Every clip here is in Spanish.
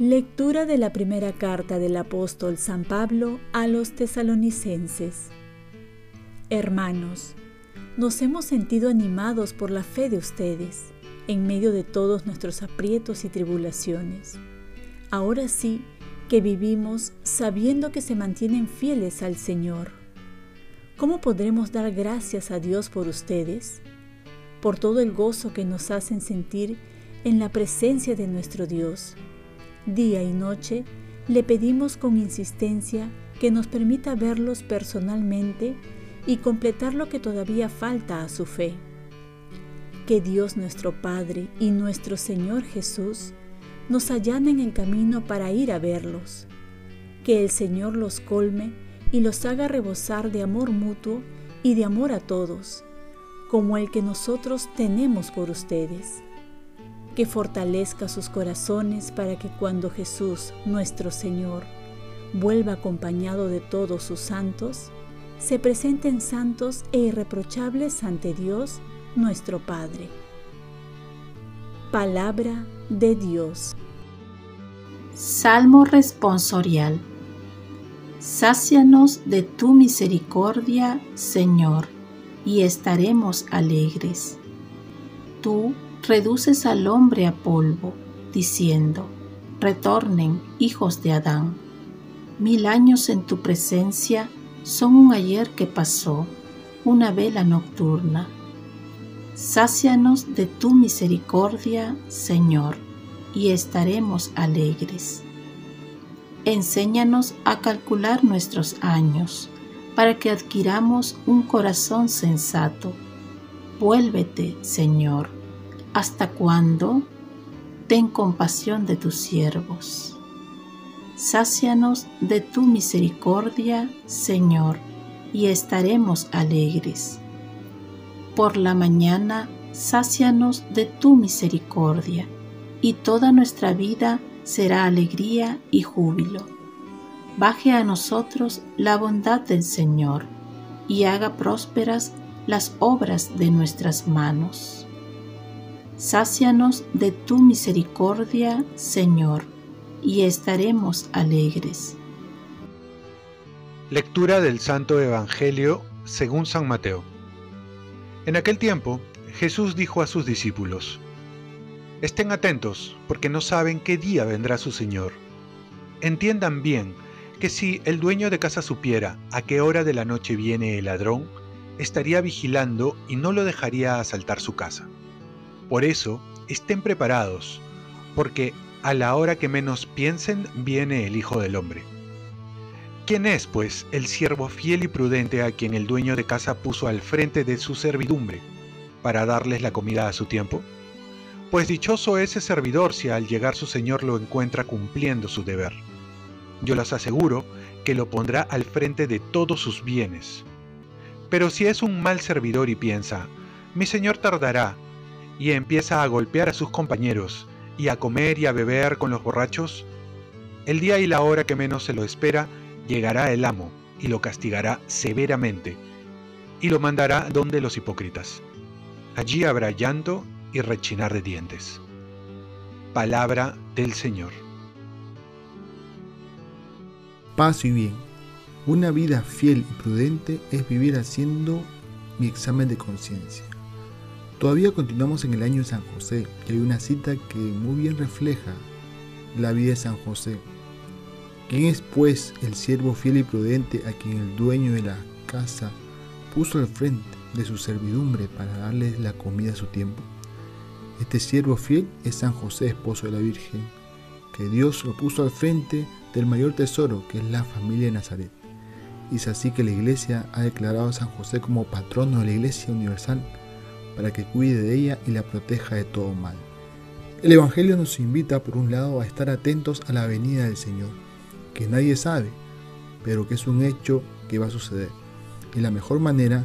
Lectura de la primera carta del apóstol San Pablo a los tesalonicenses. Hermanos, nos hemos sentido animados por la fe de ustedes en medio de todos nuestros aprietos y tribulaciones. Ahora sí que vivimos sabiendo que se mantienen fieles al Señor. ¿Cómo podremos dar gracias a Dios por ustedes? Por todo el gozo que nos hacen sentir en la presencia de nuestro Dios Día y noche le pedimos con insistencia que nos permita verlos personalmente y completar lo que todavía falta a su fe. Que Dios nuestro Padre y nuestro Señor Jesús nos allanen el camino para ir a verlos. Que el Señor los colme y los haga rebosar de amor mutuo y de amor a todos, como el que nosotros tenemos por ustedes que fortalezca sus corazones para que cuando Jesús, nuestro Señor, vuelva acompañado de todos sus santos, se presenten santos e irreprochables ante Dios, nuestro Padre. Palabra de Dios. Salmo responsorial. Sácianos de tu misericordia, Señor, y estaremos alegres. Tú reduces al hombre a polvo, diciendo, retornen, hijos de Adán. Mil años en tu presencia son un ayer que pasó, una vela nocturna. Sácianos de tu misericordia, Señor, y estaremos alegres. Enséñanos a calcular nuestros años, para que adquiramos un corazón sensato. Vuélvete, Señor ¿Hasta cuándo? Ten compasión de tus siervos. Sácianos de tu misericordia, Señor, y estaremos alegres. Por la mañana, sácianos de tu misericordia, y toda nuestra vida será alegría y júbilo. Baje a nosotros la bondad del Señor, y haga prósperas las obras de nuestras manos. Sácianos de tu misericordia, Señor, y estaremos alegres. Lectura del Santo Evangelio según San Mateo. En aquel tiempo, Jesús dijo a sus discípulos, Estén atentos, porque no saben qué día vendrá su Señor. Entiendan bien que si el dueño de casa supiera a qué hora de la noche viene el ladrón, estaría vigilando y no lo dejaría asaltar su casa. Por eso, estén preparados, porque a la hora que menos piensen viene el Hijo del Hombre. ¿Quién es, pues, el siervo fiel y prudente a quien el dueño de casa puso al frente de su servidumbre, para darles la comida a su tiempo? Pues dichoso ese servidor si al llegar su señor lo encuentra cumpliendo su deber. Yo les aseguro que lo pondrá al frente de todos sus bienes. Pero si es un mal servidor y piensa, mi señor tardará, y empieza a golpear a sus compañeros y a comer y a beber con los borrachos, el día y la hora que menos se lo espera, llegará el amo y lo castigará severamente y lo mandará donde los hipócritas. Allí habrá llanto y rechinar de dientes. Palabra del Señor. Paz y bien. Una vida fiel y prudente es vivir haciendo mi examen de conciencia. Todavía continuamos en el año de San José y hay una cita que muy bien refleja la vida de San José. ¿Quién es pues el siervo fiel y prudente a quien el dueño de la casa puso al frente de su servidumbre para darle la comida a su tiempo? Este siervo fiel es San José, esposo de la Virgen, que Dios lo puso al frente del mayor tesoro que es la familia de Nazaret. Y es así que la iglesia ha declarado a San José como patrono de la iglesia universal para que cuide de ella y la proteja de todo mal. El Evangelio nos invita, por un lado, a estar atentos a la venida del Señor, que nadie sabe, pero que es un hecho que va a suceder. Y la mejor manera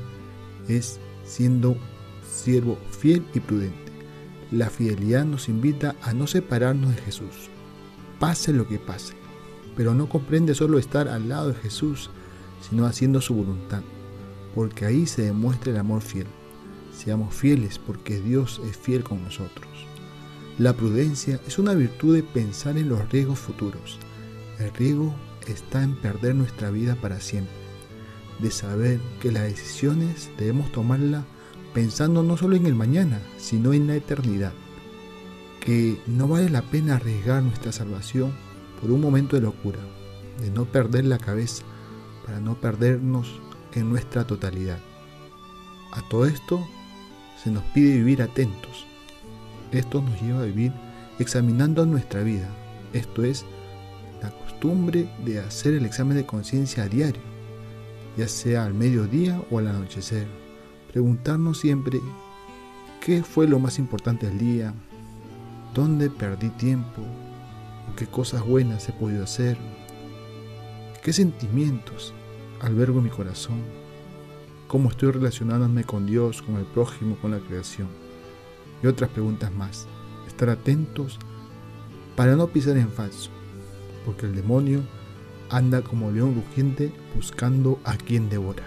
es siendo siervo fiel y prudente. La fidelidad nos invita a no separarnos de Jesús, pase lo que pase. pero no comprende solo estar al lado de Jesús, sino haciendo su voluntad, porque ahí se demuestra el amor fiel. Seamos fieles porque Dios es fiel con nosotros. La prudencia es una virtud de pensar en los riesgos futuros. El riesgo está en perder nuestra vida para siempre, de saber que las decisiones debemos tomarlas pensando no solo en el mañana, sino en la eternidad, que no vale la pena arriesgar nuestra salvación por un momento de locura, de no perder la cabeza, para no perdernos en nuestra totalidad. A todo esto se nos pide vivir atentos. Esto nos lleva a vivir examinando nuestra vida, esto es, la costumbre de hacer el examen de conciencia a diario, ya sea al mediodía o al anochecer. Preguntarnos siempre qué fue lo más importante del día, dónde perdí tiempo, qué cosas buenas he podido hacer, qué sentimientos albergo en mi corazón, cómo estoy relacionándome con Dios, con el prójimo, con la creación y otras preguntas más. Estar atentos para no pisar en falso, porque el demonio anda como león rugiente buscando a quien devora.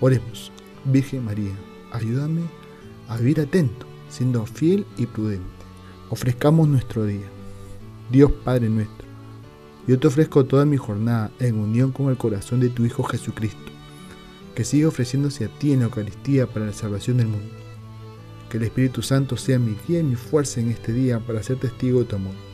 Oremos, Virgen María, ayúdame a vivir atento, siendo fiel y prudente. Ofrezcamos nuestro día. Dios Padre nuestro, yo te ofrezco toda mi jornada en unión con el corazón de tu Hijo Jesucristo, que siga ofreciéndose a ti en la Eucaristía para la salvación del mundo. Que el Espíritu Santo sea mi guía y mi fuerza en este día para ser testigo de tu amor.